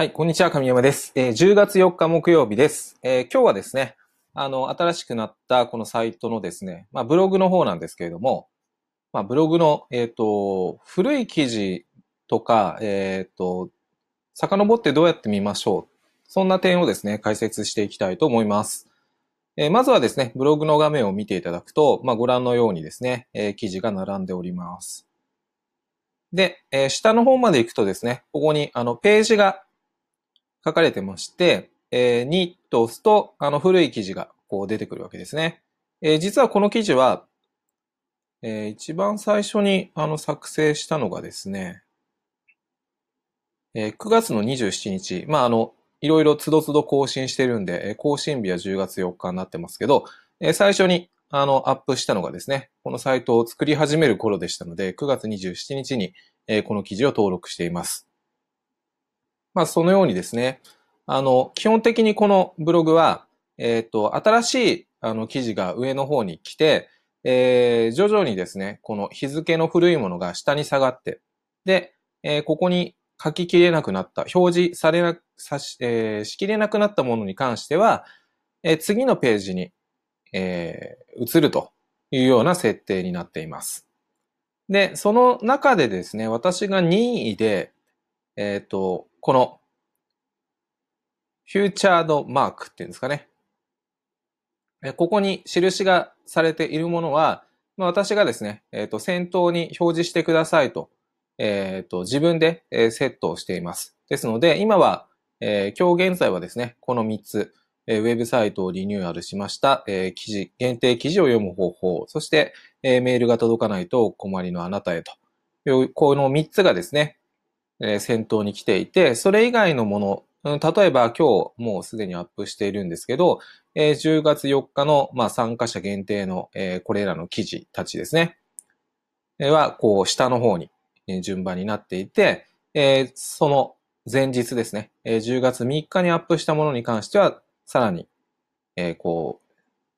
はい、こんにちは、神山です。えー、10月4日木曜日です。えー、今日はですね、あの、新しくなったこのサイトのですね、まあ、ブログの方なんですけれども、まあ、ブログの、えっ、ー、と、古い記事とか、えっ、と、遡ってどうやって見ましょう。そんな点をですね、解説していきたいと思います。えまずはですね、ブログの画面を見ていただくと、まあ、ご覧のようにですね、え記事が並んでおります。で、え下の方まで行くとですね、ここにあのページが書かれてまして、えー、にと押すと、あの古い記事がこう出てくるわけですね。えー、実はこの記事は、えー、一番最初にあの作成したのがですね、えー、9月の27日、まああの、いろいろつどつど更新してるんでえ、更新日は10月4日になってますけど、えー、最初にあのアップしたのがですね、このサイトを作り始める頃でしたので、9月27日に、えー、この記事を登録しています。まあ、そのようにですね、あの、基本的にこのブログは、えっ、ー、と、新しいあの記事が上の方に来て、えー、徐々にですね、この日付の古いものが下に下がって、で、えー、ここに書ききれなくなった、表示されな、さし、えー、しきれなくなったものに関しては、えー、次のページに、えー、移るというような設定になっています。で、その中でですね、私が任意で、えっ、ー、と、この、フューチャードマークっていうんですかね。ここに印がされているものは、ま、私がですね、えっ、ー、と、先頭に表示してくださいと、えっ、ー、と、自分で、セットをしています。ですので、今は、えー、今日現在はですね、この3つ、えウェブサイトをリニューアルしました、え記事、限定記事を読む方法、そして、えメールが届かないと困りのあなたへと。この3つがですね、え先頭に来ていて、それ以外のもの、例えば今日もうすでにアップしているんですけど、え10月4日の、ま、参加者限定の、えこれらの記事たちですね。は、こう、下の方に順番になっていて、えその前日ですね、え10月3日にアップしたものに関しては、さらに、えこう、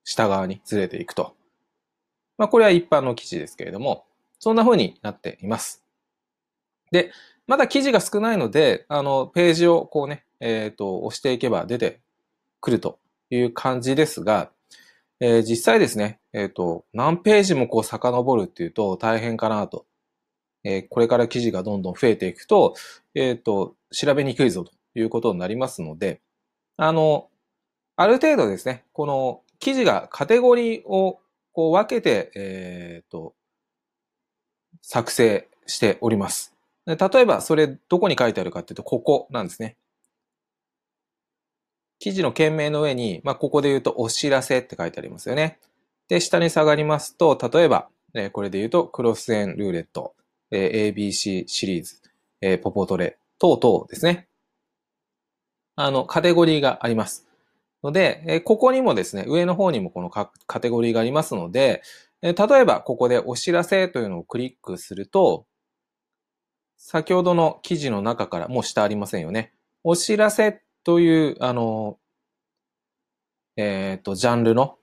下側にずれていくと。まあ、これは一般の記事ですけれども、そんな風になっています。で、まだ記事が少ないので、あの、ページをこうね、えっ、ー、と、押していけば出てくるという感じですが、えー、実際ですね、えっ、ー、と、何ページもこう遡るっていうと大変かなと。え、これから記事がどんどん増えていくと、えっ、と、調べにくいぞということになりますので、あの、ある程度ですね、この記事がカテゴリーをこう分けて、えっ、と、作成しております。例えば、それどこに書いてあるかっていうと、ここなんですね。記事の件名の上に、まあ、ここで言うと、お知らせって書いてありますよね。で、下に下がりますと、例えば、えこれで言うと、クロスエンルーレット、え ABC シリーズ、えポポトレ、等々ですね。あの、カテゴリーがあります。ので、えここにもですね、上の方にもこのカテゴリーがありますので、え例えばここでお知らせというのをクリックすると、先ほどの記事の中から、もう下ありませんよね。お知らせという、あの、えっ、ー、と、ジャンルの、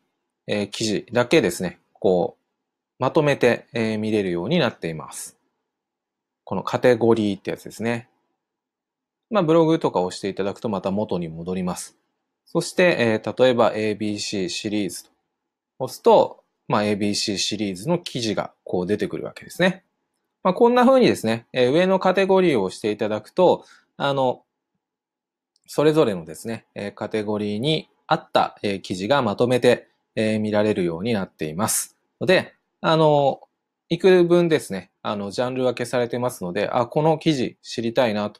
えー、記事だけですね、こう、まとめて、えー、見れるようになっています。このカテゴリーってやつですね。まあ、ブログとかを押していただくとまた元に戻ります。そして、えー、例えば ABC シリーズと押すと、まあ、ABC シリーズの記事がこう出てくるわけですね。まあ、こんな風にですね、え上のカテゴリーをしていただくと、あの、それぞれのですね、えカテゴリーに合った、え記事がまとめて、え見られるようになっています。ので、あの、幾分ですね、あの、ジャンル分けされてますので、あ、この記事知りたいなと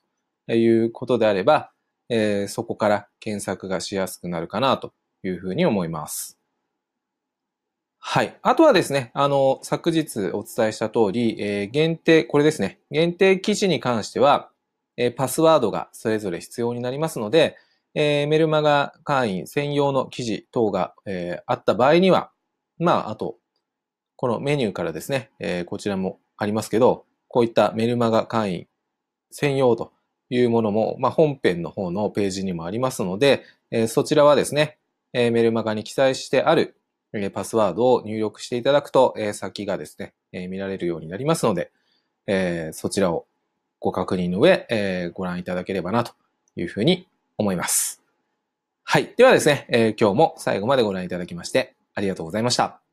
いうことであれば、えー、そこから検索がしやすくなるかなというふうに思います。はい。あとはですね、あの、昨日お伝えした通り、えー、限定、これですね、限定記事に関しては、えー、パスワードがそれぞれ必要になりますので、えー、メルマガ会員専用の記事等が、えー、あった場合には、まあ、あと、このメニューからですね、えー、こちらもありますけど、こういったメルマガ会員専用というものも、まあ、本編の方のページにもありますので、えー、そちらはですね、えー、メルマガに記載してあるえパスワードを入力していただくと、え先がですね、え見られるようになりますので、えそちらをご確認の上、えご覧いただければなというふうに思います。はい。ではですね、え、今日も最後までご覧いただきましてありがとうございました。